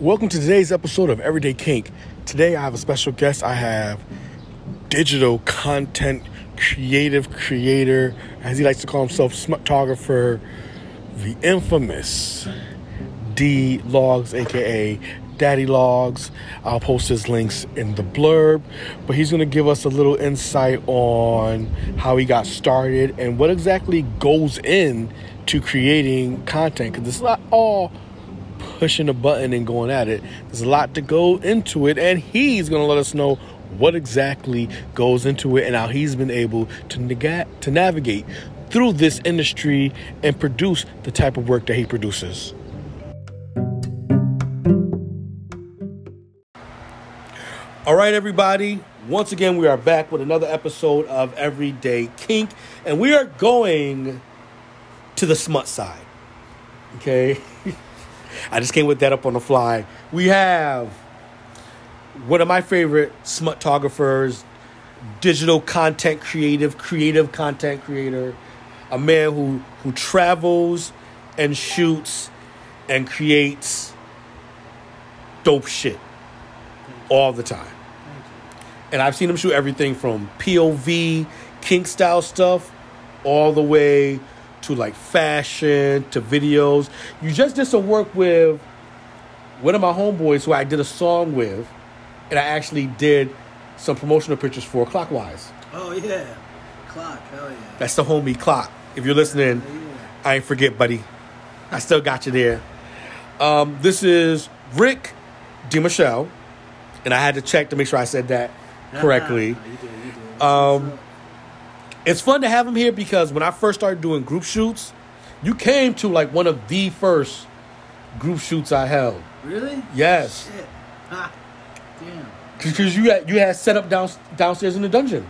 Welcome to today's episode of Everyday Kink. Today I have a special guest. I have digital content creative creator, as he likes to call himself, smutographer, the infamous D Logs, aka Daddy Logs. I'll post his links in the blurb, but he's going to give us a little insight on how he got started and what exactly goes in to creating content because it's not all pushing a button and going at it. There's a lot to go into it, and he's going to let us know what exactly goes into it and how he's been able to, nega- to navigate through this industry and produce the type of work that he produces. All right, everybody. Once again, we are back with another episode of Everyday Kink, and we are going to the smut side. Okay. I just came with that up on the fly. We have one of my favorite smutographers, digital content creative, creative content creator, a man who who travels and shoots and creates dope shit all the time. And I've seen him shoot everything from POV, kink style stuff, all the way to like fashion to videos. You just did some work with one of my homeboys who I did a song with, and I actually did some promotional pictures for Clockwise. Oh yeah, clock, hell yeah. That's the homie Clock. If you're listening, I ain't forget, buddy. I still got you there. Um, this is Rick DiMichelle, and I had to check to make sure I said that correctly. you did, you did. Um, it's fun to have him here because when I first started doing group shoots, you came to like one of the first group shoots I held. really? Yes, Shit. Ha. Ah, damn. because you had you had set up down, downstairs in the dungeon.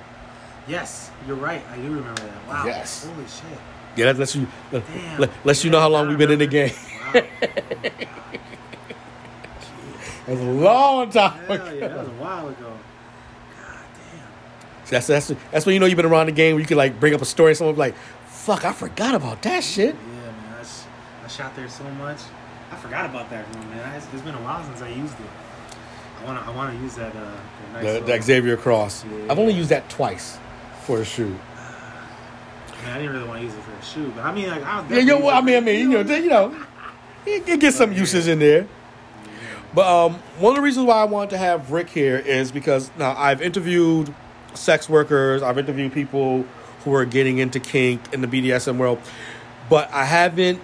Yes, you're right. I do remember that. Wow. Yes. Holy shit. Yeah, that lets you let, Damn. let, lets you know how long we've been in the game. Wow. It's a long time. Hell ago. yeah, that was a while ago. That's that's that's when you know you've been around the game. Where you can like bring up a story and someone's like, "Fuck, I forgot about that shit." Yeah, man. I, sh- I shot there so much. I forgot about that room, man. I, it's been a while since I used it. I wanna, I wanna use that. Uh, that nice The, the Xavier Cross. Yeah. I've only used that twice for a shoot. I, mean, I didn't really want to use it for a shoe, but I mean, like, I was Yeah, yo, well, I mean, I mean, you know, you know, you can get some uses in there. But um, one of the reasons why I wanted to have Rick here is because now I've interviewed sex workers, I've interviewed people who are getting into kink in the BDSM world, but I haven't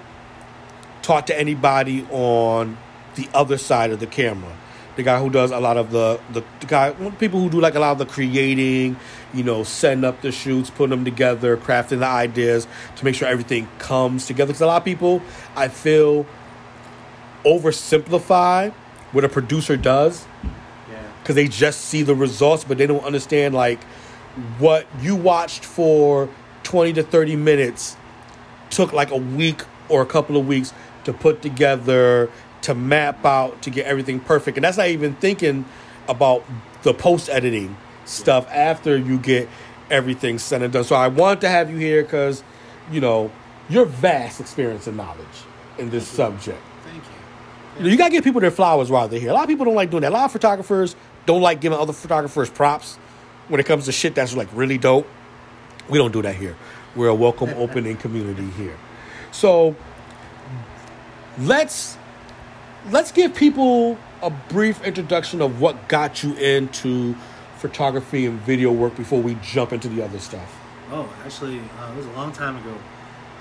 talked to anybody on the other side of the camera. The guy who does a lot of the the, the guy people who do like a lot of the creating, you know, setting up the shoots, putting them together, crafting the ideas to make sure everything comes together. Because a lot of people, I feel, oversimplify what a producer does. Because they just see the results, but they don't understand like what you watched for 20 to 30 minutes took like a week or a couple of weeks to put together, to map out, to get everything perfect. And that's not even thinking about the post editing stuff after you get everything said and done. So I wanted to have you here because, you know, your vast experience and knowledge in this subject. Thank you. You, know, you gotta give people their flowers while they're here. A lot of people don't like doing that. A lot of photographers don't like giving other photographers props when it comes to shit that's like really dope. We don't do that here. We're a welcome, opening community here. So let's let's give people a brief introduction of what got you into photography and video work before we jump into the other stuff. Oh, actually, uh, it was a long time ago.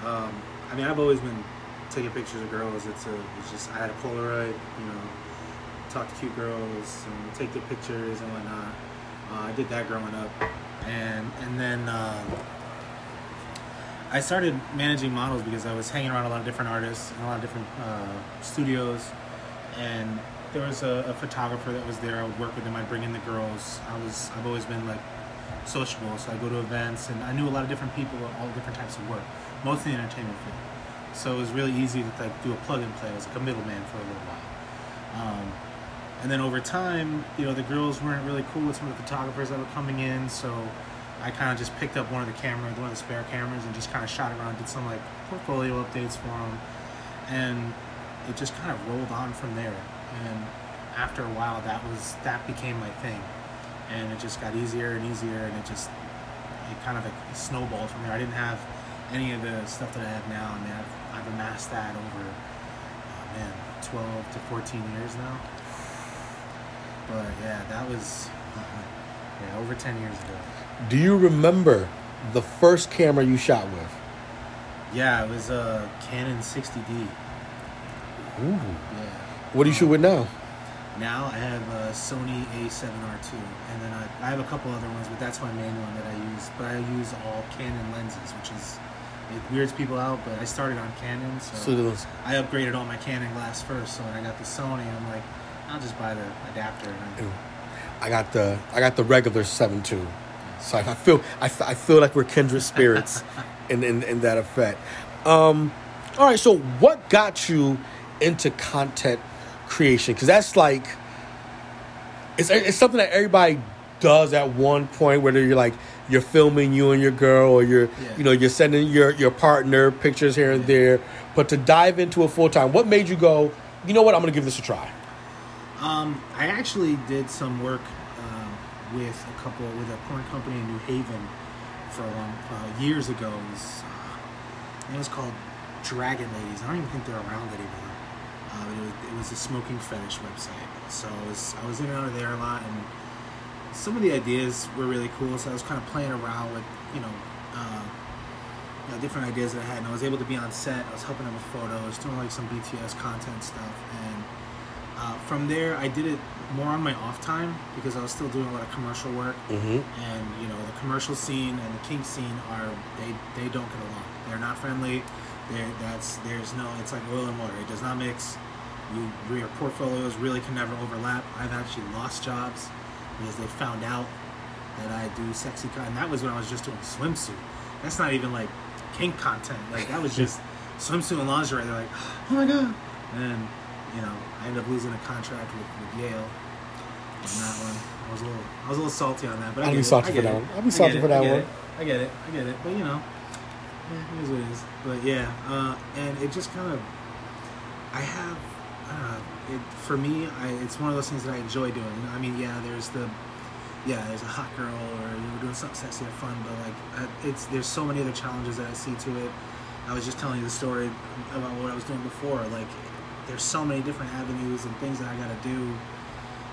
Um, I mean, I've always been taking pictures of girls. It's a, it's just I had a Polaroid, you know, talk to cute girls and take the pictures and whatnot. Uh, I did that growing up, and and then um I started managing models because I was hanging around a lot of different artists and a lot of different uh, studios, and there was a, a photographer that was there. I would work with him. I'd bring in the girls. I was I've always been like sociable, so I go to events and I knew a lot of different people, all different types of work, mostly the entertainment field. So it was really easy to like do a plug and play. I was like a middleman for a little while. Um, and then over time, you know, the girls weren't really cool with some of the photographers that were coming in, so I kind of just picked up one of the cameras, one of the spare cameras, and just kind of shot around, did some like portfolio updates for them, and it just kind of rolled on from there. and after a while, that was that became my thing, and it just got easier and easier, and it just it kind of like snowballed from there. I didn't have any of the stuff that I have now. I mean, I've, I've amassed that over, oh man, 12 to 14 years now. But yeah, that was uh-huh. yeah over 10 years ago. Do you remember the first camera you shot with? Yeah, it was a Canon 60D. Ooh. Yeah. What do you shoot with now? Now I have a Sony A7R2, and then I, I have a couple other ones, but that's my main one that I use. But I use all Canon lenses, which is it weirds people out. But I started on Canon, so, So those- I upgraded all my Canon glass first. So when I got the Sony, I'm like, I'll just buy the adapter. And I, got the I got the regular seven two. So I feel I, I feel like we're kindred spirits in, in in that effect. Um, all right, so what got you into content creation? Because that's like it's it's something that everybody does at one point. Whether you're like you're filming you and your girl, or you're Yeah. you know you're sending your your partner pictures here and there. But to dive into it full time, what made you go? You know what? I'm gonna give this a try. Um, I actually did some work uh, with a couple with a porn company in New Haven for a long uh, years ago. It was, uh, it was called Dragon Ladies. I don't even think they're around anymore. Uh, it, was, it was a smoking fetish website. So I was I was in and out of there a lot, and some of the ideas were really cool. So I was kind of playing around with you know. Uh, you know, different ideas that I had, and I was able to be on set. I was helping them with photos, doing like some BTS content stuff, and uh, from there, I did it more on my off time because I was still doing a lot of commercial work, Mm-hmm. and you know the commercial scene and the kink scene are they they don't get along. They're not friendly. There that's there's no it's like oil and water. It does not mix. You your portfolios really can never overlap. I've actually lost jobs because they found out that I do sexy con and that was when I was just doing swimsuit. That's not even like kink content. Like that was just swimsuit and lingerie. They're like, oh my god. And you know, I ended up losing a contract with, with Yale on that one. I was a little I was a little salty on that, but I I'll be salty for that one. I'll be salty for that one. I get it. I get it. But you know, yeah, it is what it is. But yeah, uh, and it just kind of, I have, uh, it for me, I, it's one of those things that I enjoy doing. I mean, yeah, there's the, yeah, there's a hot girl or you're doing something sexy or fun, but like, I, it's there's so many other challenges that I see to it. I was just telling you the story about what I was doing before. Like, there's so many different avenues and things that I got to do.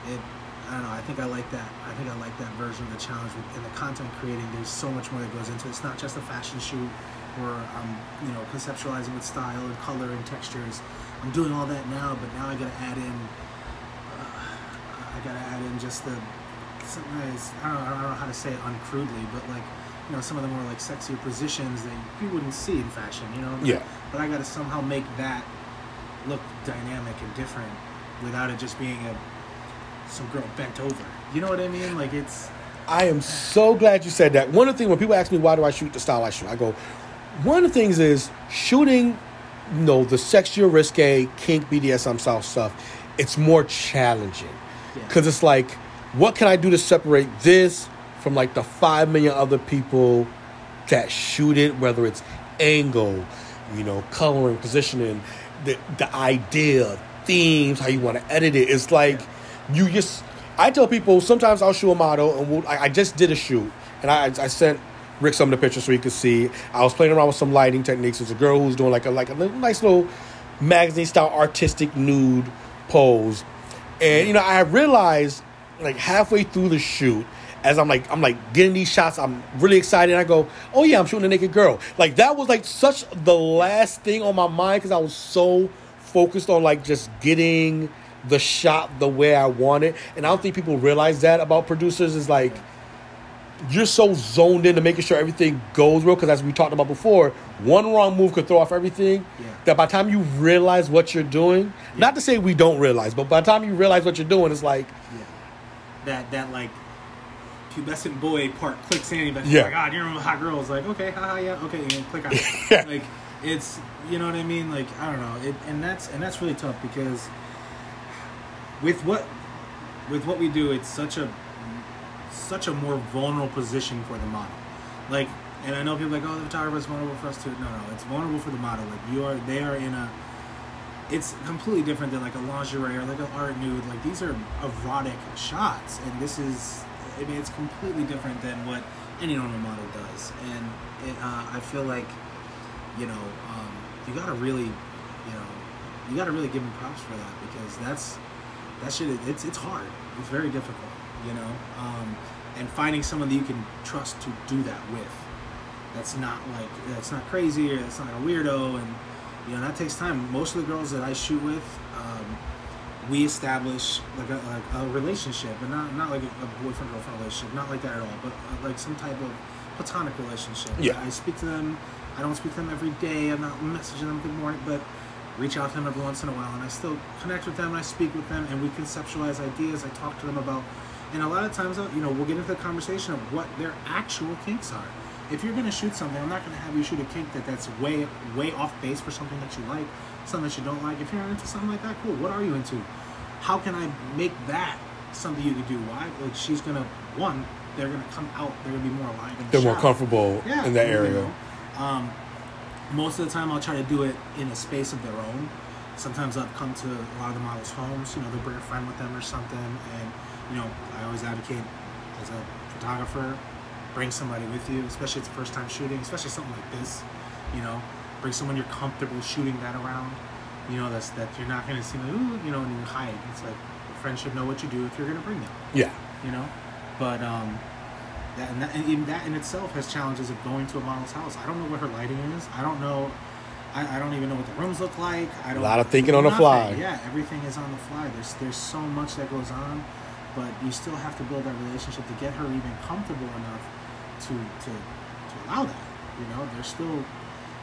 It, I don't know. I think I like that. I think I like that version of the challenge. and the content creating, there's so much more that goes into it. It's not just a fashion shoot where I'm, you know, conceptualizing with style and color and textures. I'm doing all that now, but now I got to add in. Uh, I got to add in just the. Is, I, don't know, I don't know how to say it uncrudely, but like, you know, some of the more like sexier positions that you wouldn't see in fashion. You know. Yeah. But I got to somehow make that look dynamic and different without it just being a some girl bent over. You know what I mean? Like it's I am so glad you said that. One of the things when people ask me why do I shoot the style I shoot, I go, one of the things is shooting, you know, the sexier, risque, kink, BDSM style stuff. It's more challenging Yeah. because it's like, what can I do to separate this from like the five million other people that shoot it, whether it's angle, you know, coloring, positioning, the the idea, themes, how you want to edit it. It's like you just. I tell people sometimes I'll shoot a model, and we'll, I, I just did a shoot, and I, I sent Rick some of the pictures so he could see. I was playing around with some lighting techniques. There's a girl who's doing like a like a nice little magazine style artistic nude pose, and you know I realized like halfway through the shoot as I'm like I'm like getting these shots, I'm really excited. I go, oh yeah, I'm shooting a naked girl. Like that was like such the last thing on my mind because I was so focused on like just getting the shot the way I want it. And I don't think people realize that about producers is like you're so zoned into making sure everything goes real because as we talked about before, one wrong move could throw off everything. Yeah. That by the time you realize what you're doing, not to say we don't realize, but by the time you realize what you're doing, it's like yeah. that that like pubescent boy part clicks in. But oh Yeah. like, God, you're a hot girl. It's like, okay, haha, yeah, okay, and click on it. Yeah. Like it's you know what I mean. Like I don't know. It, and that's and that's really tough because with what with what we do, it's such a such a more vulnerable position for the model. Like, and I know people are like, oh, the photographer is vulnerable for us too. No, no, it's vulnerable for the model. Like you are, they are in a it's completely different than like a lingerie or like an art nude. Like these are erotic shots, and this is, I mean, it's completely different than what any normal model does. And it, uh, I feel like, you know, um, you gotta really, you know, you gotta really give them props for that because that's that shit. It's it's hard. It's very difficult, you know. Um, and finding someone that you can trust to do that with that's not like that's not crazy or that's not a weirdo and you know that takes time most of the girls that i shoot with we establish like a, like a relationship but not not like a, boyfriend girlfriend relationship not like that at all but uh, like some type of platonic relationship. Yeah. i speak to them i don't speak to them every day i'm not messaging them good morning but reach out to them every once in a while and i still connect with them and i speak with them and we conceptualize ideas i talk to them about and a lot of times uh, you know we'll get into the conversation of what their actual kinks are. If you're going to shoot something i'm not going to have you shoot a kink that that's way way off base for something that you like something that you don't like if you're into something like that cool what are you into how can i make that something you could do why like she's to one they're to come out they're to be more alive in the They're more comfortable Yeah, in that you area. know. Um, most of the time, I'll try to do it in a space of their own. Sometimes I'll come to a lot of the models' homes. You know, they'll bring a friend with them or something, and you know, I always advocate as a photographer, bring somebody with you, especially if it's first time shooting, especially something like this. You know, bring someone you're comfortable shooting that around. You know, that's that you're not going to see like, ooh, you know, and you hide. It's like your friend should know what you do if you're going to bring them Yeah. you know. But um, that and, that and even that in itself has challenges of going to a model's house. I don't know what her lighting is. I don't know. I, I don't even know what the rooms look like. I don't. A lot of thinking on the fly. Yeah, everything is on the fly. There's there's so much that goes on, but you still have to build that relationship to get her even comfortable enough to to to allow that. You know, there's still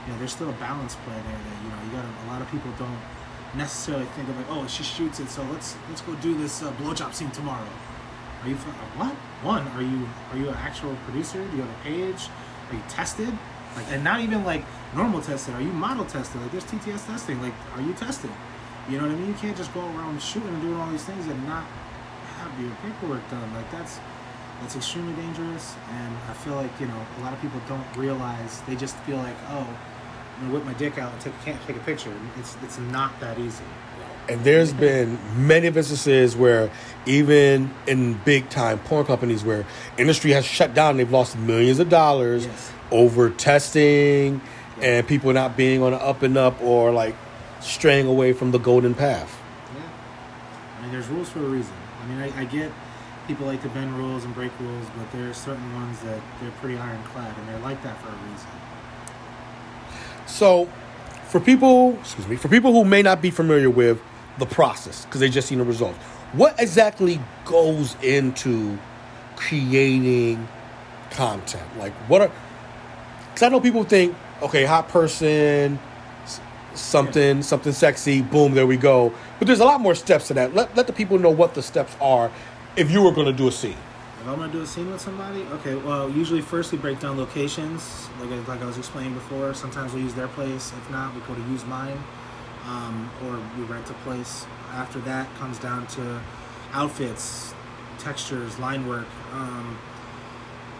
you know there's still a balance play there that you know you got a lot of people don't necessarily think of like oh she shoots it so let's let's go do this uh, blowjob scene tomorrow. Are you what? One, are you are you an actual producer? Do you have a page? Are you tested? Like, and not even like normal tested. Are you model tested? Like, there's TTS testing. Like, are you tested? You know what I mean? You can't just go around shooting and doing all these things and not have your paperwork done. Like, that's that's extremely dangerous. And I feel like you know a lot of people don't realize. They just feel like, oh, Gonna whip my dick out and take can't take a picture. It's it's not that easy. And there's been many instances where even in big time porn companies where industry has shut down, they've lost millions of dollars Yes. over testing and people not being on the up and up or like straying away from the golden path. Yeah. I mean, there's rules for a reason. I mean, I, I get people like to bend rules and break rules, but there are certain ones that they're pretty ironclad, and they're like that for a reason. So, for people, excuse me, for people who may not be familiar with the process because they just seen the results, what exactly goes into creating content? Like, what are? Because I know people think, okay, hot person, something, something sexy, boom, there we go. But there's a lot more steps to that. Let let the people know what the steps are if you were going to do a scene. If I'm gonna do a scene with somebody, okay, well, usually first we break down locations, like I- like I was explaining before. Sometimes we use their place. If not, we go to use mine, um, or we rent a place. After that comes down to outfits, textures, line work. Um,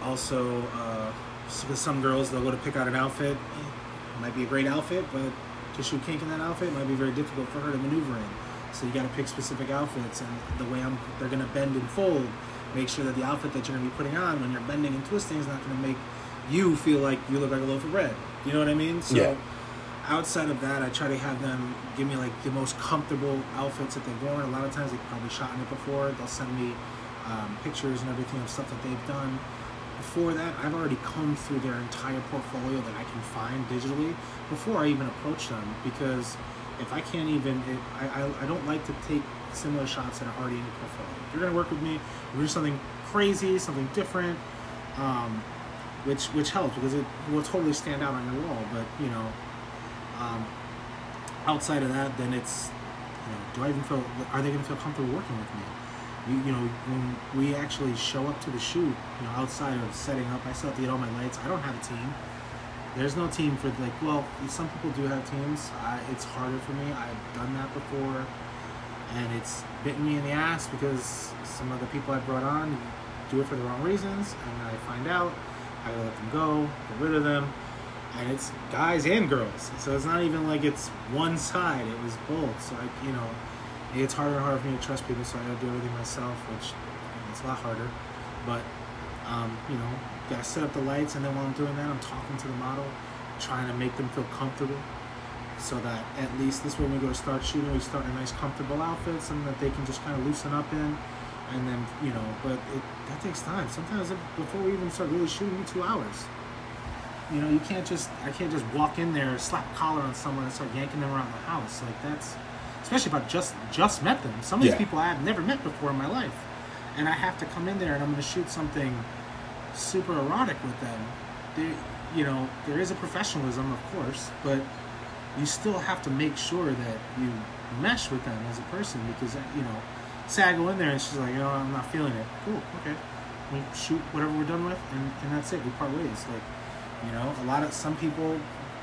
also, uh, some girls, they'll go to pick out an outfit. It might be a great outfit, but to shoot kink in that outfit might be very difficult for her to maneuver in. So you got to pick specific outfits, and the way I'm, they're gonna bend and fold. Make sure that the outfit that you're gonna be putting on when you're bending and twisting is not gonna make you feel like you look like a loaf of bread. You know what I mean? So Yeah. outside of that, I try to have them give me like the most comfortable outfits that they've worn. A lot of times they've probably shot in it before. They'll send me um, pictures and everything of stuff that they've done. Before that, I've already combed through their entire portfolio that I can find digitally before I even approach them because if I can't even, it, I, I, I don't like to take similar shots that are already in your portfolio. If you're gonna work with me, we're do something crazy, something different, um, which which helps because it will totally stand out on your wall. But you know, um, outside of that, then it's you know, do I even feel? Are they going to feel comfortable working with me? You, you know, when we actually show up to the shoot, you know, outside of setting up, I still have to get all my lights. I don't have a team. There's no team for like. Well, some people do have teams. I, it's harder for me. I've done that before, and it's bitten me in the ass because some of the people I brought on do it for the wrong reasons, and I find out. I gotta let them go, get rid of them. and it's guys and girls. So it's not even like it's one side. It was both. So I, you know, it's harder and harder for me to trust people. So I gotta do everything myself, which you know, it's a lot harder. But um, you know, gotta set up the lights, and then while I'm doing that, I'm talking to the model, trying to make them feel comfortable. So that at least this way, when we go to start shooting, we start in a nice, comfortable outfits, and that they can just kind of loosen up in. And then you know but it that takes time. Sometimes it, before we even start really shooting two hours. You know you can't just i can't just walk in there slap a collar on someone and start yanking them around the house. Like that's especially if i just just met them. Some of these people i have never met before in my life. And i have to come in there and i'm going to shoot something super erotic with them. There you know there is a professionalism of course but you still have to make sure that you mesh with them as a person because you know say I go in there and she's like, you know, I'm not feeling it. Cool, okay. We shoot whatever we're done with, and, and that's it. We part ways. Like, you know, a lot of some people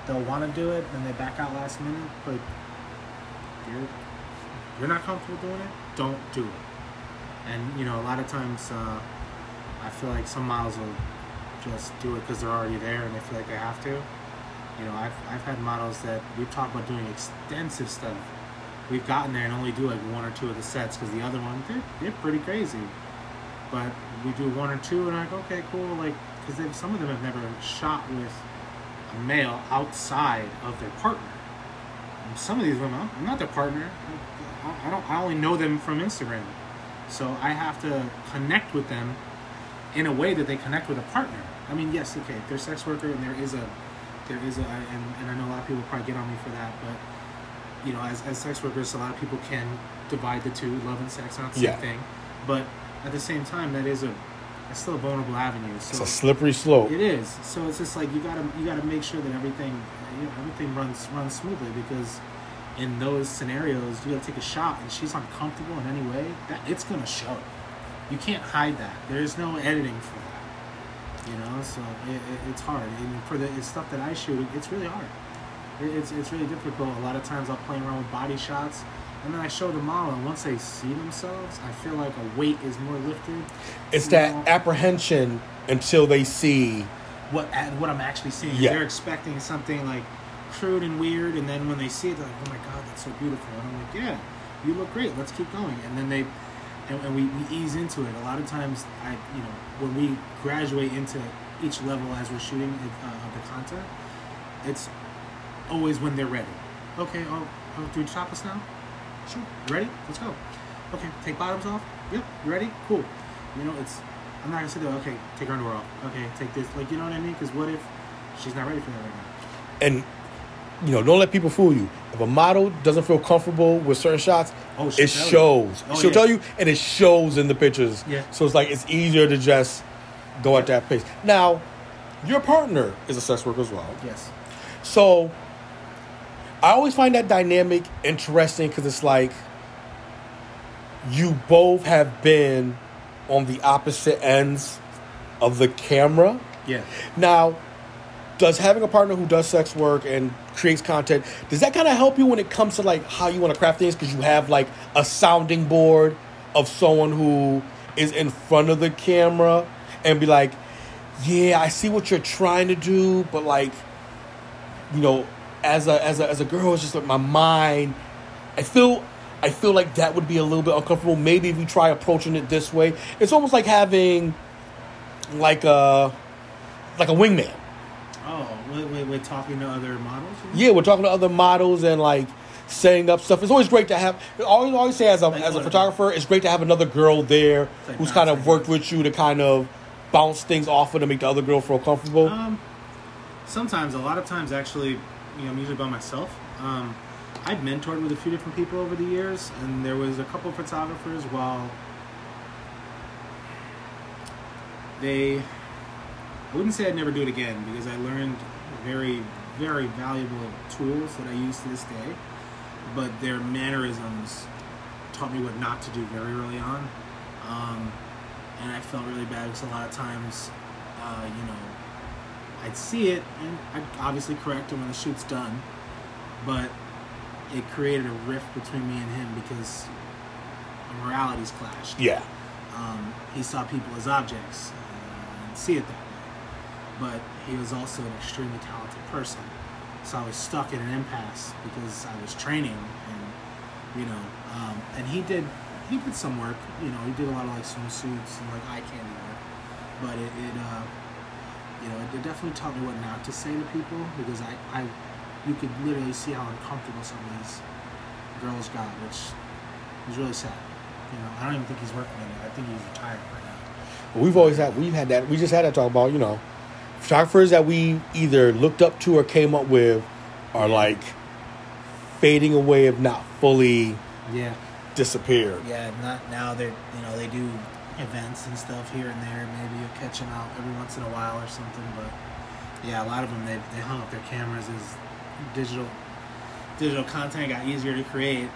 they'll want to do it and they back out last minute, but you're you're not comfortable doing it. Don't do it. And you know, a lot of times uh, I feel like some models will just do it because they're already there and they feel like they have to. You know, I've I've had models that we've talked about doing extensive stuff. We've gotten there and only do like one or two of the sets because the other one they're, they're pretty crazy. But we do one or two and I'm like okay cool like because some of them have never shot with a male outside of their partner. And some of these women i'm not their partner. I, I don't i only know them from instagram. So i have to connect with them in a way that they connect with a partner. I mean yes okay they're sex worker and there is a there is a and, and i know a lot of people probably get on me for that but you know, as, as sex workers, a lot of people can divide the two, love and sex, not the Yeah. same thing. But at the same time, that is a, it's still a vulnerable avenue. It's So a slippery slope. it is. So it's just like you gotta you gotta make sure that everything you know, everything runs runs smoothly because in those scenarios you gotta take a shot and she's uncomfortable in any way that it's gonna show. You can't hide that. There's no editing for that. You know, so it, it, it's hard. And for the stuff that I shoot, it's really hard. It, it's it's really difficult. A lot of times I'll play around with body shots. And then I show the model, and once they see themselves, I feel like a weight is more lifted. It's that know? apprehension until they see. what what I'm actually seeing. Yeah. They're expecting something like crude and weird, and then when they see it, they're like, "Oh my god, that's so beautiful!" And I'm like, "Yeah, you look great. Let's keep going." And then they, and, and we, we ease into it. A lot of times, I you know when we graduate into each level as we're shooting uh, of the content, it's always when they're ready. Okay, oh, oh do we chop us now? Sure. You ready? Let's go. Okay, take bottoms off. Yep. You ready? Cool. You know, it's. I'm not gonna sit there. Okay, take her underwear off. Okay, take this. Like, you know what I mean? Because what if she's not ready for that right now? And, you know, don't let people fool you. If a model doesn't feel comfortable with certain shots, Oh, it shows. Oh, She'll yeah. tell you, and it shows in the pictures. Yeah. So it's like it's easier to just go at that pace. Now, your partner is a sex worker as well. Yes. So I always find that dynamic interesting because it's like you both have been on the opposite ends of the camera. Yeah. Now, does having a partner who does sex work and creates content does that kind of help you when it comes to like how you want to craft things? Because you have like a sounding board of someone who is in front of the camera and be like yeah i see what you're trying to do but like you know as a as a as a girl it's just like my mind. I feel i feel like that would be a little bit uncomfortable maybe if we try approaching it this way. It's almost like having like a like a wingman Oh, wait, wait, wait. Talking to other models. yeah, we're talking to other models and like setting up stuff. It's always great to have. Always always say as a Like as a photographer, it's great to have another girl there Like who's kind of worked with you to kind of bounce things off of to make the other girl feel comfortable. Um, sometimes, a lot of times, actually, you know, I'm usually by myself. Um, I've mentored with a few different people over the years, and there was a couple of photographers. While they, I wouldn't say I'd never do it again because I learned very, very valuable tools that I use to this day. But their mannerisms taught me what not to do very early on. Um, and I felt really bad because a lot of times, uh, you know, I'd see it and I'd obviously correct him when the shoot's done, but it created a rift between me and him because our moralities clashed. yeah, Um, he saw people as objects uh, and see it that. But he was also an extremely talented person. So I was stuck in an impasse because I was training, and you know, um, and he did he did some work. You know, he did a lot of like swimsuits and like eye candy work, but it, it uh, you know, it, it definitely taught me what not to say to people because I, I you could literally see how uncomfortable some of these girls got, which was really sad. You know, I don't even think he's working anymore. I think he's retired right now. We've always had we've had that. We just had that talk about you know photographers that we either looked up to or came up with are like fading away if not fully Yeah. disappeared. Yeah, not now. They're you know they do events and stuff here and there. Maybe you'll catch them out every once in a while or something. But yeah, a lot of them they they hung up their cameras as digital digital content got easier to create.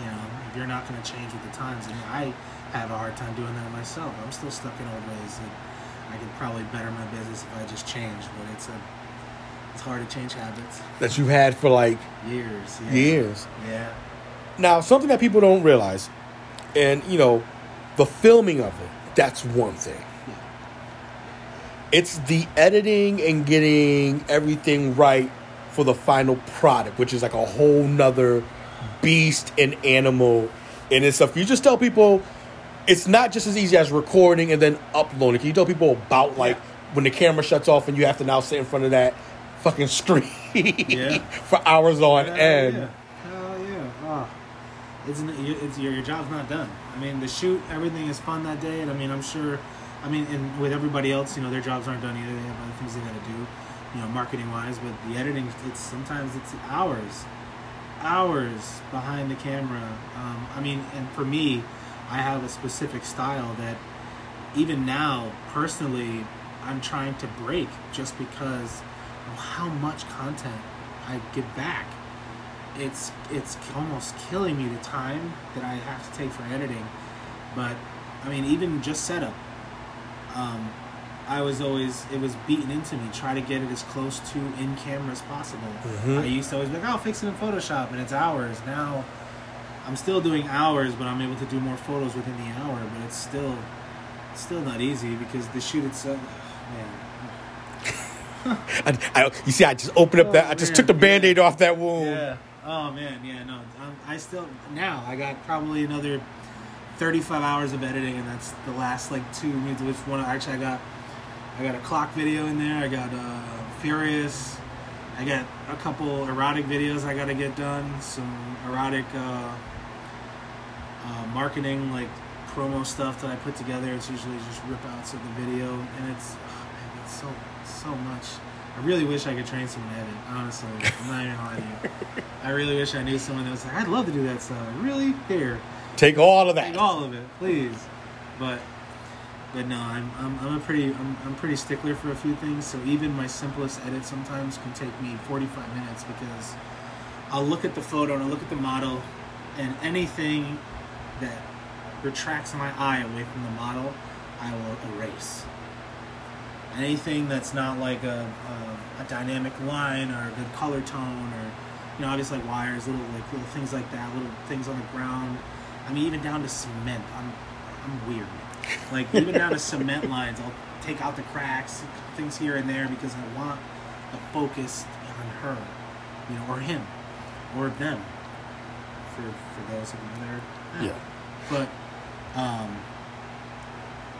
You know, if you're not going to change with the times, and I have a hard time doing that myself. I'm still stuck in old ways. And I could probably better my business if I just changed, but it's a it's hard to change habits. That you had for like Years. Yeah. years. Yeah. Now, something that people don't realize, and you know, the filming of it, that's one thing. Yeah. It's the editing and getting everything right for the final product, which is like a whole nother beast and animal in itself. You just tell people it's not just as easy as recording and then uploading. Can you tell people about like when the camera shuts off and you have to now sit in front of that fucking screen Yeah. for hours on Hell end? Yeah. Hell yeah. Oh. It's, it's your, your job's not done. I mean, the shoot, everything is fun that day, and I mean, I'm sure. I mean, and with everybody else, you know, their jobs aren't done either. They have other things they got to do, you know, marketing wise. But the editing, it's sometimes it's hours, hours behind the camera. Um, I mean, and for me, I have a specific style that even now, personally, I'm trying to break just because of how much content I get back. It's it's almost killing me the time that I have to take for editing. But I mean, even just setup, um, I was always it was beaten into me. Try to get it as close to in camera as possible. Mhm. I used to always be like, "Oh, I'll fix it in Photoshop," and it's hours. Now, I'm still doing hours, but I'm able to do more photos within the hour. But it's still it's still not easy because the shoot itself, man. I, I, you see, I just opened up Oh, that. I just man, took the yeah. band-aid off that wound. Yeah. Oh man, yeah. No, um, I still now I got probably another thirty-five hours of editing, and that's the last like two minutes. Which one? Actually, I got I got a clock video in there. I got uh, Furious. I got a couple erotic videos I got to get done. Some erotic uh, uh, marketing like promo stuff that I put together. It's usually just rip outs of the video, and it's oh, man, it's so so much. I really wish I could train someone to edit. Honestly, I'm not even lying to you. I really wish I knew someone that was like, I'd love to do that stuff. Really? Here, Take all of that. take all of it, please. But, but no, I'm, I'm, I'm a pretty, I'm, I'm pretty stickler for a few things. So even my simplest edit sometimes can take me 45 minutes because I'll look at the photo and I'll look at the model, and anything that retracts my eye away from the model, I will erase. Anything that's not like a, a, a dynamic line or a good color tone or you know obviously like wires, little like little things like that, little things on the ground. I mean even down to cement. I'm I'm weird. Like even down to cement lines, I'll take out the cracks, things here and there because I want the focus on her, you know, or him, or them. For for those that are Yeah. but um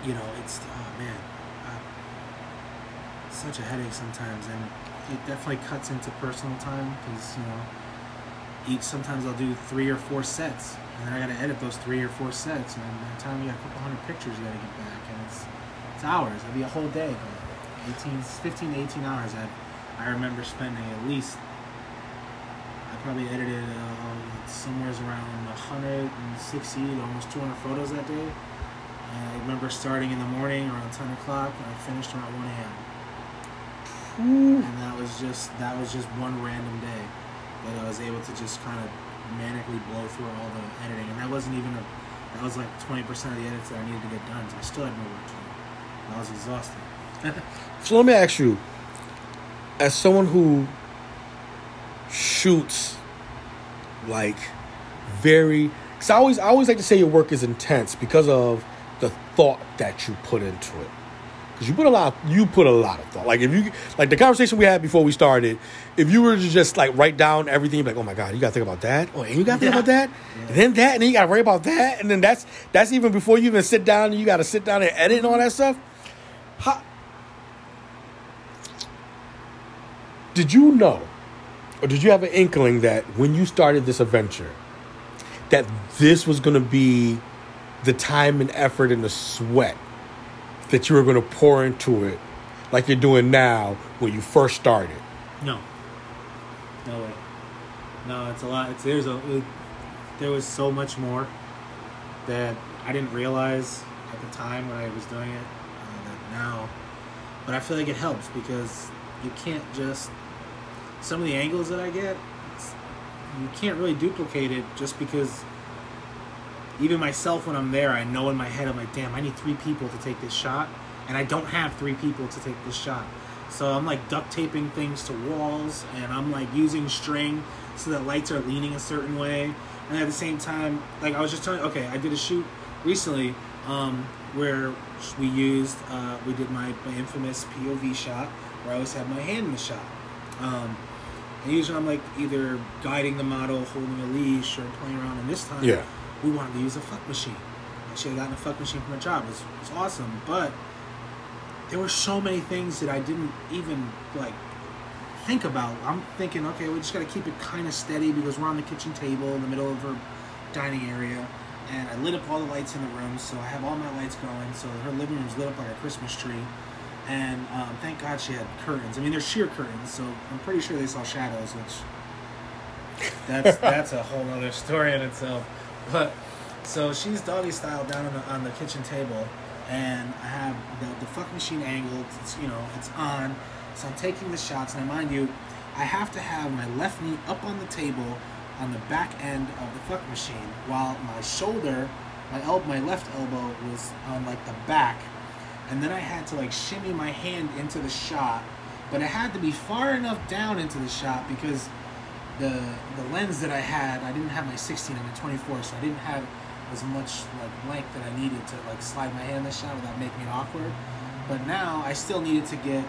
you know it's oh man uh, such a headache sometimes and it definitely cuts into personal time because you know each sometimes i'll do three or four sets and then i gotta edit those three or four sets and by the time you got a couple hundred pictures you gotta get back and it's it's hours it'll be a whole day but 18 15 to 18 hours i i remember spending at least probably edited uh, somewhere around 160 to almost 200 photos that day. And I remember starting in the morning around 10 o'clock, and I finished around 1 a.m. And that was just that was just one random day that I was able to just kind of manically blow through all the editing, and that wasn't even a that was like 20% of the edits that I needed to get done. So I still had more work to do. I was exhausted. So let me ask you, as someone who shoots like very, because I always I always like to say your work is intense because of the thought that you put into it. because you put a lot. You put a lot of thought. Like if you like the conversation we had before we started, if you were to just like write down everything, like, oh my god, you got to think about that. Oh, and you got to think Yeah. about that, and then that, and then you got to worry about that, and then that's that's even before you even sit down and you got to sit down and edit and all that stuff. How, did you know, or did you have an inkling that when you started this adventure, that this was going to be the time and effort and the sweat that you were going to pour into it, like you're doing now when you first started? No. No way. No, it's a lot. It's there's a it, there was so much more that I didn't realize at the time when I was doing it uh, that now. But I feel like it helps because you can't just some of the angles that I get. You can't really duplicate it just because. Even myself, when I'm there, I know in my head, I'm like, damn, I need three people to take this shot, and I don't have three people to take this shot. So I'm like duct taping things to walls, and I'm like using string so that lights are leaning a certain way. And at the same time, like I was just telling, okay, I did a shoot recently um, where we used, uh, we did my, my infamous POV shot where I always have my hand in the shot. Um, usually I'm like either guiding the model, holding a leash, or playing around. And this time, Yeah. we wanted to use a fuck machine. I should have gotten a fuck machine for my job. It was, it was awesome, but there were so many things that I didn't even like think about. I'm thinking, okay, we just got to keep it kind of steady because we're on the kitchen table in the middle of her dining area, and I lit up all the lights in the room, so I have all my lights going. So her living room's lit up like a Christmas tree, and um, thank God she had curtains. I mean, they're sheer curtains, so I'm pretty sure they saw shadows, which that's that's a whole other story in itself. But so she's doggy style down on the on the kitchen table, and I have the the fuck machine angled. It's you know it's on, so I'm taking the shots. And mind you, I have to have my left knee up on the table on the back end of the fuck machine, while my shoulder, my el- my left elbow was on like the back, and then I had to like shimmy my hand into the shot, but it had to be far enough down into the shot because the the lens that I had, I didn't have my 16 and my 24, so I didn't have as much like length that I needed to like slide my hand in the shot without making it awkward. But now I still needed to get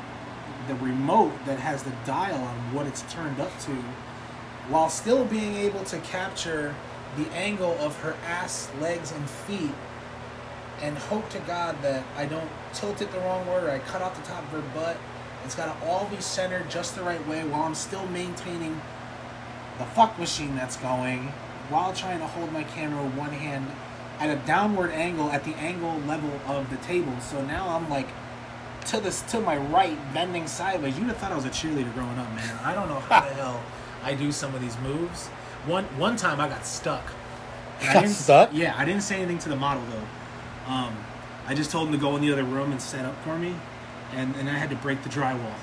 the remote that has the dial on what it's turned up to, while still being able to capture the angle of her ass, legs, and feet, and hope to God that I don't tilt it the wrong way or I cut off the top of her butt. It's got to all be centered just the right way while I'm still maintaining the fuck machine that's going while trying to hold my camera with one hand at a downward angle at the angle level of the table. So now I'm like to this to my right, bending sideways. You'd have thought I was a cheerleader growing up, man. I don't know how the hell I do some of these moves. One one time I got stuck. I Got stuck? Yeah, I didn't say anything to the model though. Um, I just told him to go in the other room and set up for me, and, and I had to break the drywall.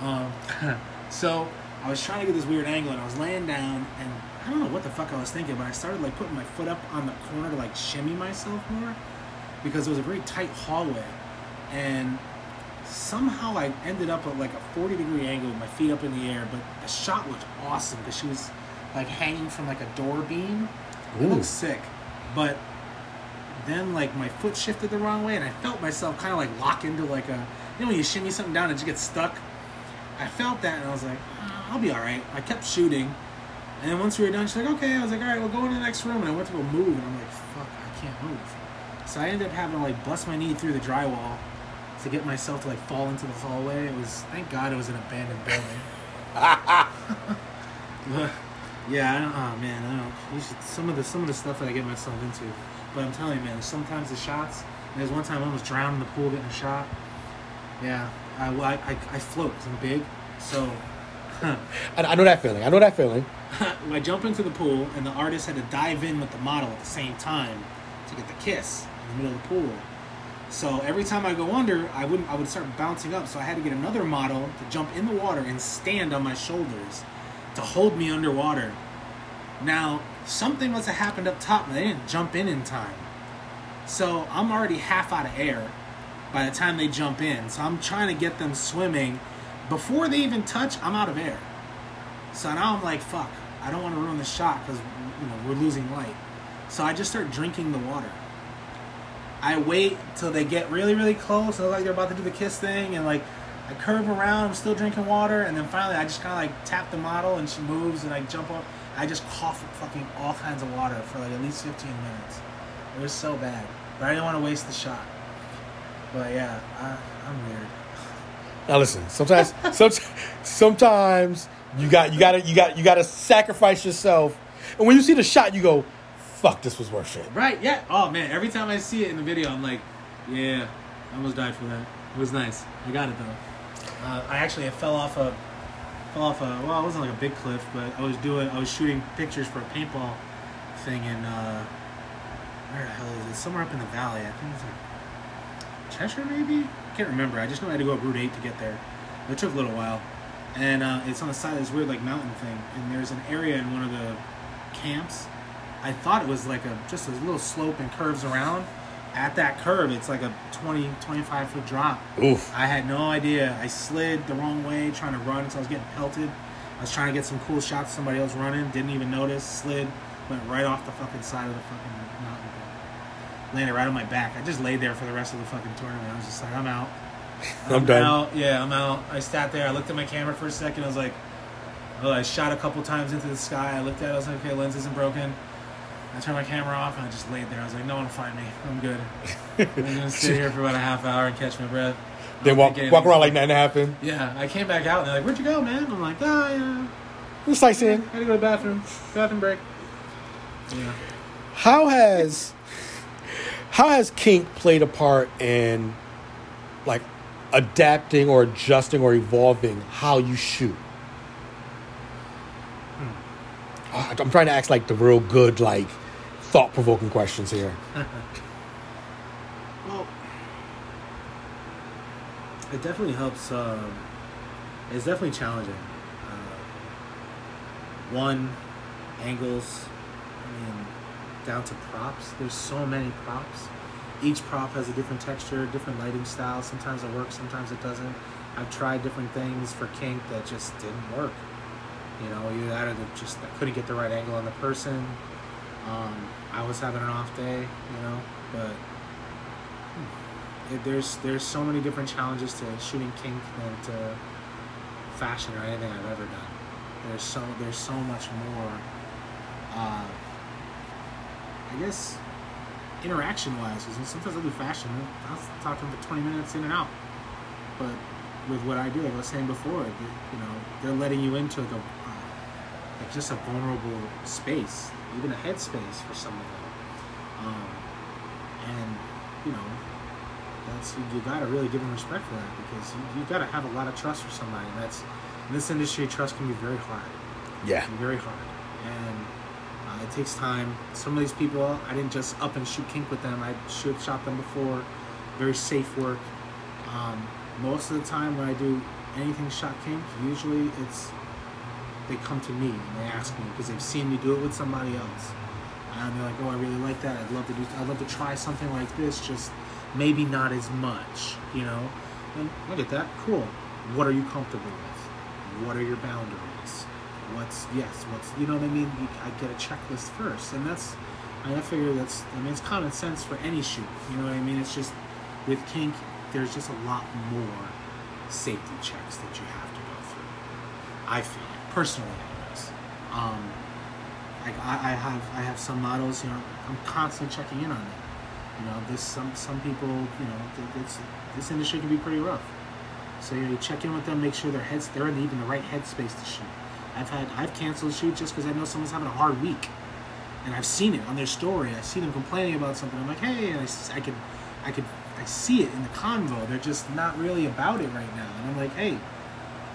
Um, so I was trying to get this weird angle, and I was laying down, and I don't know what the fuck I was thinking, but I started like putting my foot up on the corner to like shimmy myself more because it was a very tight hallway, and somehow I ended up at like a 40 degree angle with my feet up in the air, but the shot looked awesome because she was like hanging from like a door beam. It looked sick, but then like my foot shifted the wrong way, and I felt myself kind of like lock into like a you know when you shimmy something down and it just gets stuck. I felt that, and I was like, "Ah, I'll be all right. I kept shooting, and then once we were done, she's like, okay. I was like, all right, we'll go into the next room, and I went to go move, and I'm like, fuck, I can't move. So I ended up having to like bust my knee through the drywall to get myself to like fall into the hallway. It was thank God it was an abandoned building. Yeah, I don't, oh man, I don't. You should, some of the some of the stuff that I get myself into. But I'm telling you, man, sometimes the shots. There's one time I almost drowned in the pool getting a shot. Yeah, I I, I, I float 'cause I'm big, so I, I know that feeling. I know that feeling. I jump into the pool, and the artist had to dive in with the model at the same time to get the kiss in the middle of the pool. So every time I go under, I wouldn't. I would start bouncing up. So I had to get another model to jump in the water and stand on my shoulders to hold me underwater. Now something must have happened up top, they didn't jump in in time. So I'm already half out of air by the time they jump in. So I'm trying to get them swimming before they even touch. I'm out of air. So now I'm like, fuck, I don't want to ruin the shot because you know we're losing light. So I just start drinking the water. I wait till they get really, really close. Look like they're about to do the kiss thing, and like I curve around, I'm still drinking water, and then finally I just kind of like tap the model, and she moves, and I jump up. I just cough fucking all kinds of water for like at least 15 minutes. It was so bad, but I didn't want to waste the shot. But yeah, I, I'm weird. Now listen, sometimes, sometimes, sometimes you got you got to you got you got to sacrifice yourself, and when you see the shot, you go, "Fuck, this was worth it." Right? Yeah. Oh man, every time I see it in the video, I'm like, yeah, I almost died for that. It was nice. I got it though. Uh, I actually fell off a off a well, it wasn't like a big cliff, but I was doing I was shooting pictures for a paintball thing in uh, where the hell is it? Somewhere up in the valley. I think it's like Cheshire, maybe. I can't remember. I just know I had to go up Route Eight to get there. It took a little while, and uh, it's on the side of this weird like mountain thing. And there's an area in one of the camps. I thought it was like a just a little slope and curves around. At that curve, it's like a 20, 25 foot drop. Oof. I had no idea. I slid the wrong way trying to run, so I was getting pelted. I was trying to get some cool shots. Somebody else running, didn't even notice. Slid, went right off the fucking side of the fucking mountain. Landed right on my back. I just laid there for the rest of the fucking tournament. I was just like, I'm out. I'm done. Out. Yeah, I'm out. I sat there. I looked at my camera for a second. I was like, oh, I shot a couple times into the sky. I looked at it. I was like, okay, lens isn't broken. I turned my camera off and I just laid there. I was like, no one will find me. I'm good. I'm gonna sit here for about a half hour and catch my breath. Then Not walk thinking walk around like nothing happened. Yeah, I came back out and they're like, "Where'd you go, man?" I'm like, "Ah, yeah, It's sightseeing. I had to go to the bathroom. Bathroom break." Yeah. How has how has kink played a part in like adapting or adjusting or evolving how you shoot? Ah, I'm trying to ask like the real good, like thought provoking questions here. Well, it definitely helps. Um, it's definitely challenging. Uh, one, angles. I mean, down to props. There's so many props. Each prop has a different texture, different lighting style. Sometimes it works, sometimes it doesn't. I've tried different things for kink that just didn't work. You know, you either the- just I couldn't get the right angle on the person. Um, I was having an off day, you know, but it, there's there's so many different challenges to shooting kink than to fashion or anything I've ever done. There's so there's so much more. Uh, I guess interaction wise, because sometimes I do fashion. I'll talk to them for 20 minutes in and out. But with what I do, like I was saying before, you know, they're letting you into like a like just a vulnerable space, even a headspace for some of them. Um, and you know, that's you, you gotta really give them respect for that because you, you gotta have a lot of trust for somebody. And that's in this industry, trust can be very hard Yeah. very hard and uh, it takes time some of these people i didn't just up and shoot kink with them i shoot shot them before very safe work um, most of the time when i do anything shot kink usually it's they come to me and they ask me because they've seen me do it with somebody else. And they're like oh i really like that. I'd love to do i'd love to try something like this just maybe not as much you know? And look at that cool. What are you comfortable with? What are your boundaries? What's yes what's you know what i mean? I get a checklist first. And that's i figure that's i mean it's common sense for any shoot you know what i mean? It's just with kink there's just a lot more safety checks that you have to go through i feel personally anyways um like I, I have i have some models you know i'm constantly checking in on them you know this some some people you know it's, this industry can be pretty rough so you check in with them, make sure their heads they're in even the right headspace to shoot. I've had I've canceled shoots just because I know someone's having a hard week, and I've seen it on their story. I see them complaining about something. I'm like, hey, and I, I could I could I see it in the convo. They're just not really about it right now, and I'm like, hey,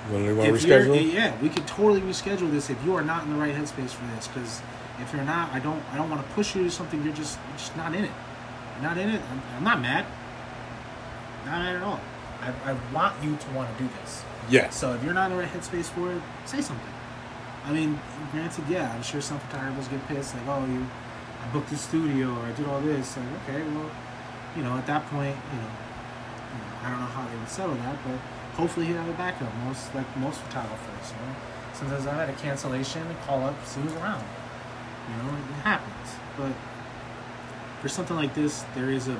When we want to reschedule? yeah, we could totally reschedule this if you are not in the right headspace for this. Because if you're not, I don't, I don't want to push you to something you're just, you're just not in it. You're not in it. I'm, I'm not mad. Not mad at all. I, I want you to want to do this. Yes. So if you're not in the right headspace for it, say something. I mean, granted, yeah, I'm sure some photographers get pissed, like, oh, you, I booked the studio or I did all this. Like, okay, well, you know, at that point, you know, you know, I don't know how they would settle that, but hopefully he'd have a backup. Most like most photographers, you know. Sometimes I had a cancellation, call up, see who's around. You know, it happens. But for something like this, there is a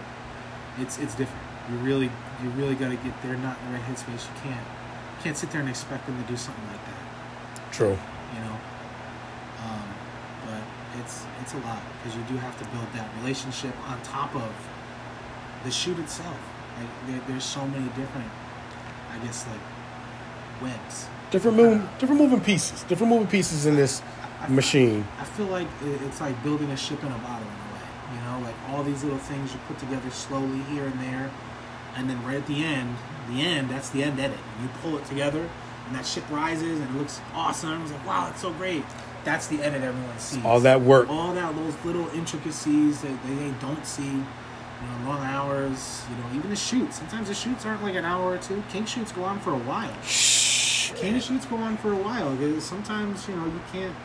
it's it's different. You really you really got to get there, not in the right headspace. You can't you can't sit there and expect them to do something like that. True. You know. Um, but it's it's a lot because you do have to build that relationship on top of the shoot itself. Like there, there's so many different, I guess like webs. Different move, different moving pieces. Different moving pieces in this I- I- machine. I feel like it's like building a ship in a bottle in a way. You know, like all these little things you put together slowly here and there, and then right at the end, the end, that's the end edit. You pull it together, and that ship rises and it looks awesome. It's like, wow, it's so great. That's the edit everyone sees. All that work. all that those little intricacies that they don't see. You know, long hours. You know, even the shoots. Sometimes the shoots aren't like an hour or two. Kink shoots go on for a while. Shh. Kink shoots go on for a while. Sometimes you know you can't.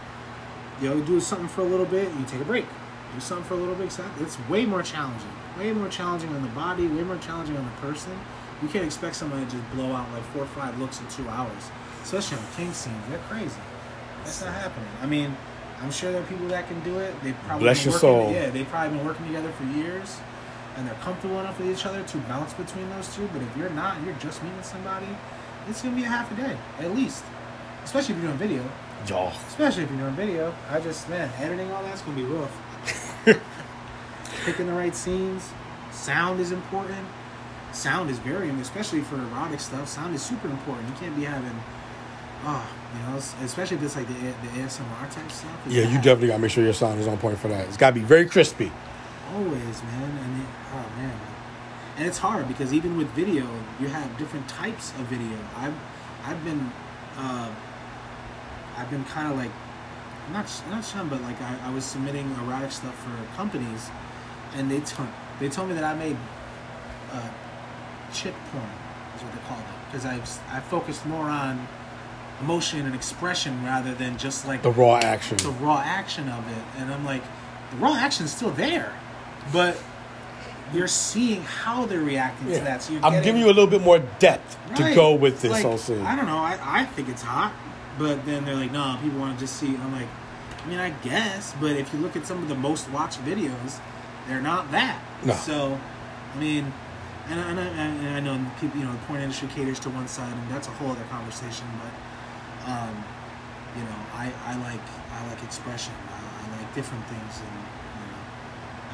You know, do something for a little bit, you take a break. Do something for a little bit. so It's way more challenging. Way more challenging on the body. Way more challenging on the person. You can't expect someone to just blow out like four or five looks in two hours, especially on kink scenes. They're crazy. That's not happening. I mean, I'm sure there are people that can do it. They've probably Bless your working, soul. Yeah, they've probably been working together for years, and they're comfortable enough with each other to bounce between those two. But if you're not, you're just meeting somebody. It's gonna be a half a day at least, especially if you're doing video. Y'all. Especially if you're doing video. I just man, editing all that's gonna be rough. Picking the right scenes. Sound is important. Sound is very important, especially for erotic stuff. Sound is super important. You can't be having, oh, you know, especially if it's like the, the ASMR type stuff. Yeah, you definitely gotta make sure your sound is on point for that. It's gotta be very crispy. Always, man. And it, oh man, and it's hard because even with video, you have different types of video. I've I've been uh, I've been kind of like not not shunned, but like I, I was submitting erotic stuff for companies, and they told they told me that I made uh, chit porn is what they called it because I I focused more on emotion and expression rather than just like The raw action. the raw action of it and i'm like the raw action is still there but you're seeing how they're reacting Yeah. to that so I'm getting- giving you a little bit more depth to go with this Like, whole scene. i don't know I, I think it's hot but then they're like no people want to just see i'm like i mean i guess but if you look at some of the most watched videos they're not that No. so i mean and, I- and, I, and I know people, you know, the porn industry caters to one side, and that's a whole other conversation. But, um, you know, I, I like I like expression. I, I like different things, and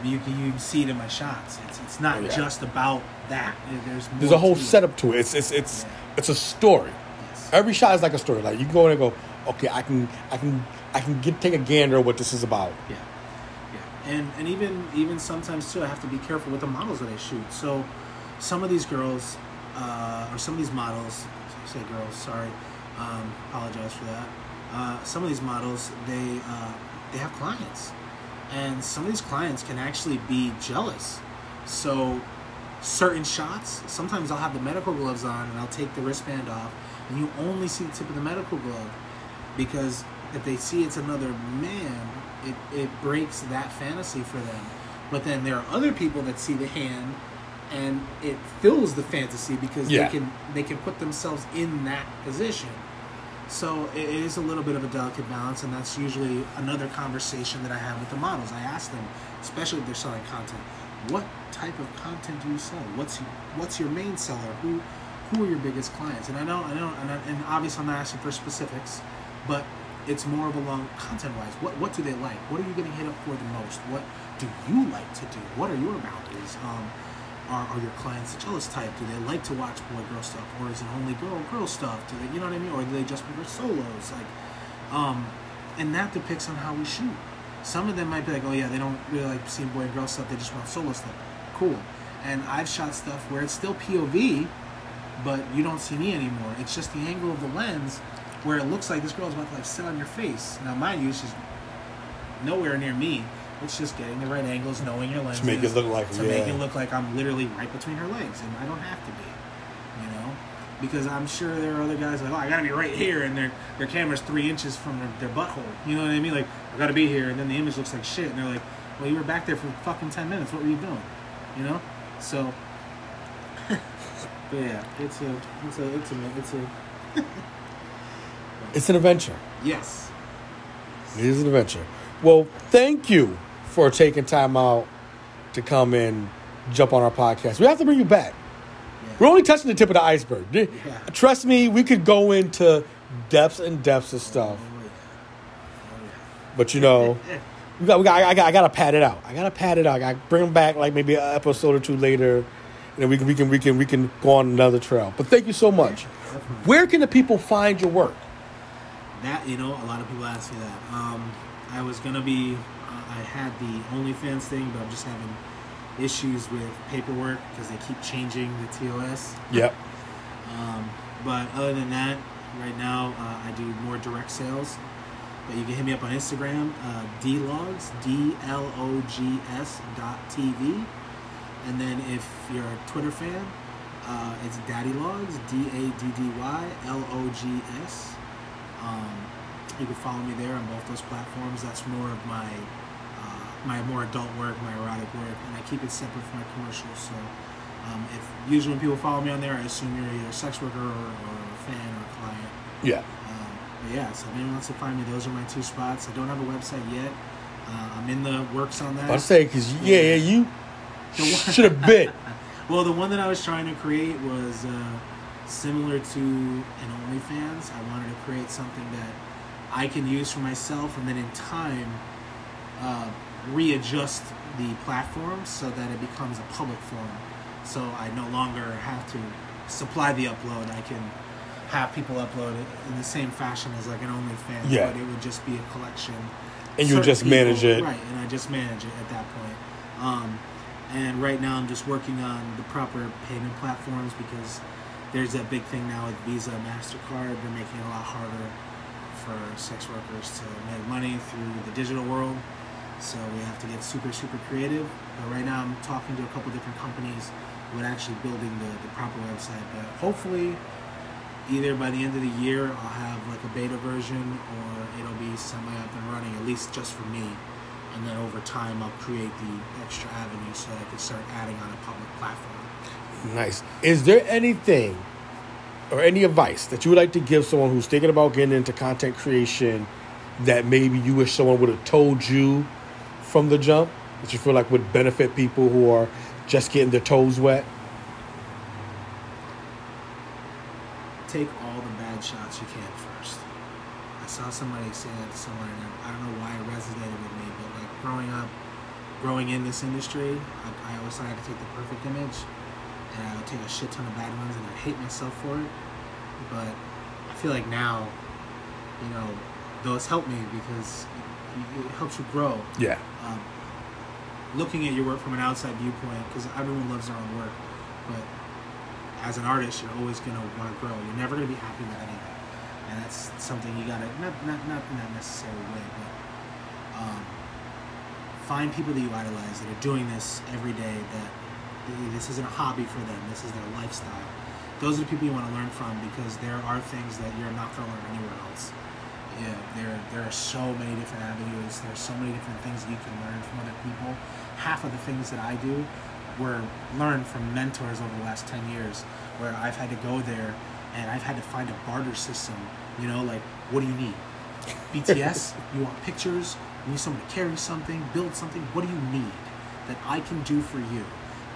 I mean, you can you see it in my shots. It's it's not Oh, yeah. just about that. There's There's a whole to setup to it. It's it's it's Yeah. it's a story. Yes. Every shot is like a story. Like you can go in and go, okay, I can I can I can get take a gander at what this is about. Yeah, yeah, and and even even sometimes too, I have to be careful with the models that I shoot. So, some of these girls, uh, or some of these models, I say girls, sorry, um, apologize for that. Uh, some of these models, they uh, they have clients, and some of these clients can actually be jealous. So, certain shots, sometimes I'll have the medical gloves on and I'll take the wristband off, and you only see the tip of the medical glove because if they see it's another man, it, it breaks that fantasy for them. But then there are other people that see the hand and it fills the fantasy because Yeah. they can they can put themselves in that position. So it is a little bit of a delicate balance, and that's usually another conversation that I have with the models. I ask them, especially if they're selling content, what type of content do you sell? What's your, what's your main seller? Who who are your biggest clients? And I know I know, and, I, and obviously I'm not asking for specifics, but it's more of along content wise. What what do they like? What are you getting hit up for the most? What do you like to do? What are your boundaries? Um, are, are your clients the jealous type? Do they like to watch boy girl stuff, or is it only girl girl stuff? Do they, you know what I mean, or do they just prefer solos? Like, um, and that depicts on how we shoot. Some of them might be like, oh yeah, they don't really like seeing boy and girl stuff. They just want solo stuff. Cool. And I've shot stuff where it's still POV, but you don't see me anymore. It's just the angle of the lens where it looks like this girl is about to like sit on your face. Now, mind you, she's nowhere near me. It's just getting the right angles, knowing your lenses make it look like- to make it look like I'm literally right between her legs, and I don't have to be, you know, because I'm sure there are other guys like, oh, I gotta be right here, and their their camera's three inches from their, their butthole. You know what I mean? Like, I gotta be here, and then the image looks like shit, and they're like, well, you were back there for fucking ten minutes. What were you doing? You know? So, but yeah, it's a, it's a, it's a, it's a, It's an adventure. yes. It is an adventure. Well, thank you for taking time out to come and jump on our podcast. We have to bring you back. Yeah. We're only touching the tip of the iceberg. Yeah. Trust me, we could go into depths and depths of stuff. Oh, yeah. Oh, But you know, we got, we got, I, got, I gotta pad it out. I gotta pad it out. I gotta bring them back like maybe an episode or two later, and then we can, we can, we can, we can go on another trail. But thank you so much. Where can the people find your work? That you know, a lot of people ask me that. Um, I was gonna be, uh, I had the OnlyFans thing, but I'm just having issues with paperwork because they keep changing the TOS. Yep. Um, but other than that, right now uh, I do more direct sales. But you can hit me up on Instagram, uh, dlogs, D L O G S dot TV. And then if you're a Twitter fan, uh, it's Daddy Logs, D A D D Y L O G S. Um, you can follow me there on both those platforms. That's more of my my more adult work, my erotic work, and I keep it separate from my commercials. So um, if usually when people follow me on there, I assume you're either a sex worker or, or a fan or a client. Yeah. Um, but yeah, so if anyone wants to find me, those are my two spots. I don't have a website yet. Uh, I'm in the works on that. I say because yeah, yeah, you should have been. Well, the one that I was trying to create was uh, similar to an OnlyFans. I wanted to create something that I can use for myself, and then in time, uh, readjust the platform so that it becomes a public forum. So I no longer have to supply the upload. I can have people upload it in the same fashion as like an OnlyFans, Yeah. but it would just be a collection. And you just manage it. right? And I just manage it at that point. Um, and right now, I'm just working on the proper payment platforms because there's that big thing now with Visa, Mastercard. They're making it a lot harder for sex workers to make money through the digital world. So we have to get super, super creative. But right now, I'm talking to a couple different companies with actually building the, the proper website. But hopefully, either by the end of the year, I'll have like a beta version or it'll be semi up and running, at least just for me. And then over time, I'll create the extra avenue so I can start adding on a public platform. Nice. Is there anything or any advice that you would like to give someone who's thinking about getting into content creation that maybe you wish someone would have told you from the jump that you feel like would benefit people who are just getting their toes wet? Take all the bad shots you can first. I saw somebody say that to someone, and I don't know why it resonated with me, but like growing up, growing in this industry, I, I always thought I had to take the perfect image, and I would take a shit ton of bad ones, and I'd hate myself for it. But I feel like now, you know, those help me because it, helps you grow. Yeah. Um, looking at your work from an outside viewpoint, because everyone loves their own work, but as an artist, you're always going to want to grow. You're never going to be happy with anything, and that's something you got to not not not in that necessary way, but um, find people that you idolize that are doing this every day. That this isn't a hobby for them. This is their lifestyle. Those are the people you want to learn from because there are things that you're not going to learn anywhere else. Yeah, there there are so many different avenues. There's so many different things that you can learn from other people. Half of the things that I do were learned from mentors over the last 10 years where I've had to go there and I've had to find a barter system. You know, like, what do you need? BTS? you want pictures? You need someone to carry something, build something? What do you need that I can do for you?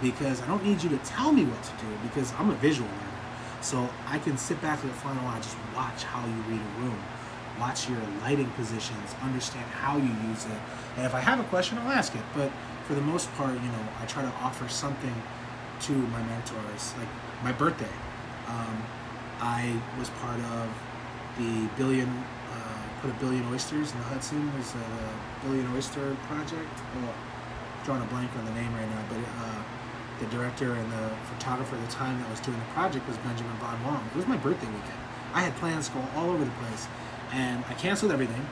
Because I don't need you to tell me what to do because I'm a visual learner. So I can sit back at the front and I just watch how you read a room, watch your lighting positions, understand how you use it. And if I have a question, I'll ask it. But for the most part, you know, I try to offer something to my mentors. Like my birthday, um, I was part of the billion, uh, put a billion oysters in the Hudson. It was a billion oyster project. Oh, drawing a blank on the name right now, but uh, the director and the photographer at the time that was doing the project was Benjamin Von Wong. It was my birthday weekend. I had plans go all over the place, and I canceled everything.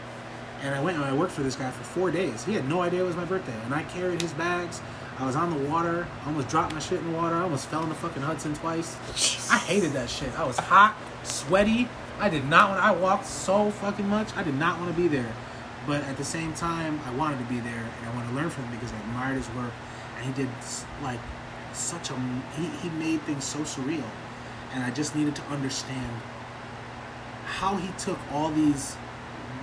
And I went and I worked for this guy for four days. He had no idea it was my birthday, and I carried his bags. I was on the water. I almost dropped my shit in the water. I almost fell in the fucking Hudson twice. I hated that shit. I was hot, sweaty. I did not want. I walked so fucking much. I did not want to be there. But at the same time, I wanted to be there, and I wanted to learn from him because I admired his work. And he did like such a. He, he made things so surreal, and I just needed to understand how he took all these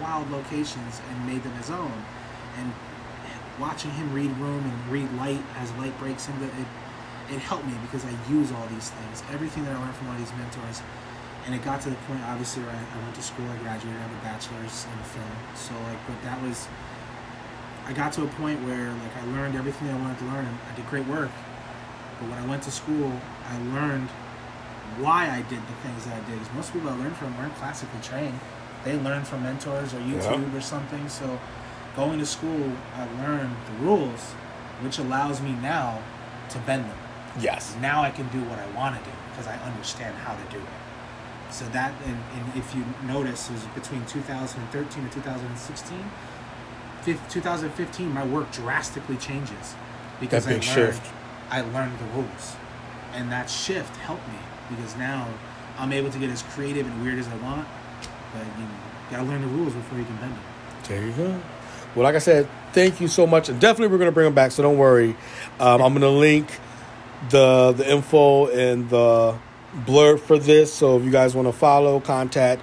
wild locations and made them his own. And watching him read room and read light as light breaks into it, it helped me because I use all these things, everything that I learned from all these mentors. And it got to the point, obviously, where I, I went to school, I graduated, I have a bachelor's in film. So, like, but that was, I got to a point where, like, I learned everything I wanted to learn, I did great work. But when I went to school, I learned why I did the things that I did. Because most people I learned from weren't classically trained. They learned from mentors or YouTube Yeah. or something. So, going to school, I learned the rules, which allows me now to bend them Yes. now I can do what I want to do because I understand how to do it. So that, and, and if you notice, it was between 2013 and 2016. 2015, my work drastically changes because That big I learned, shift. I learned the rules, and that shift helped me because now I'm able to get as creative and weird as I want. But you know, gotta learn the rules before you can bend them. There you go. Well, like I said, thank you so much, and definitely we're gonna bring them back. So don't worry. Um, I'm gonna link the the info and the blurb for this. So if you guys want to follow, contact,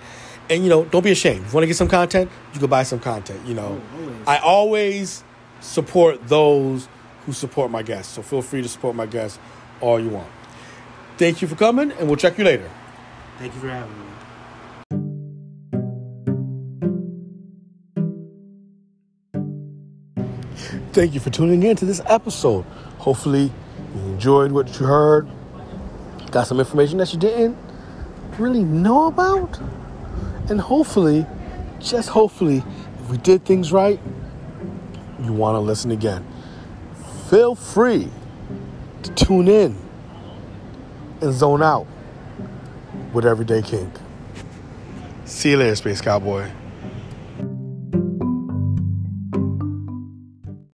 and you know, don't be ashamed. If you want to get some content, you can buy some content. You know, Oh, always. I always support those who support my guests. So feel free to support my guests all you want. Thank you for coming, and we'll check you later. Thank you for having me. Thank you for tuning in to this episode. Hopefully, you enjoyed what you heard. Got some information that you didn't really know about. And hopefully, just hopefully, if we did things right, you want to listen again. Feel free to tune in and zone out with Everyday Kink. See you later, Space Cowboy.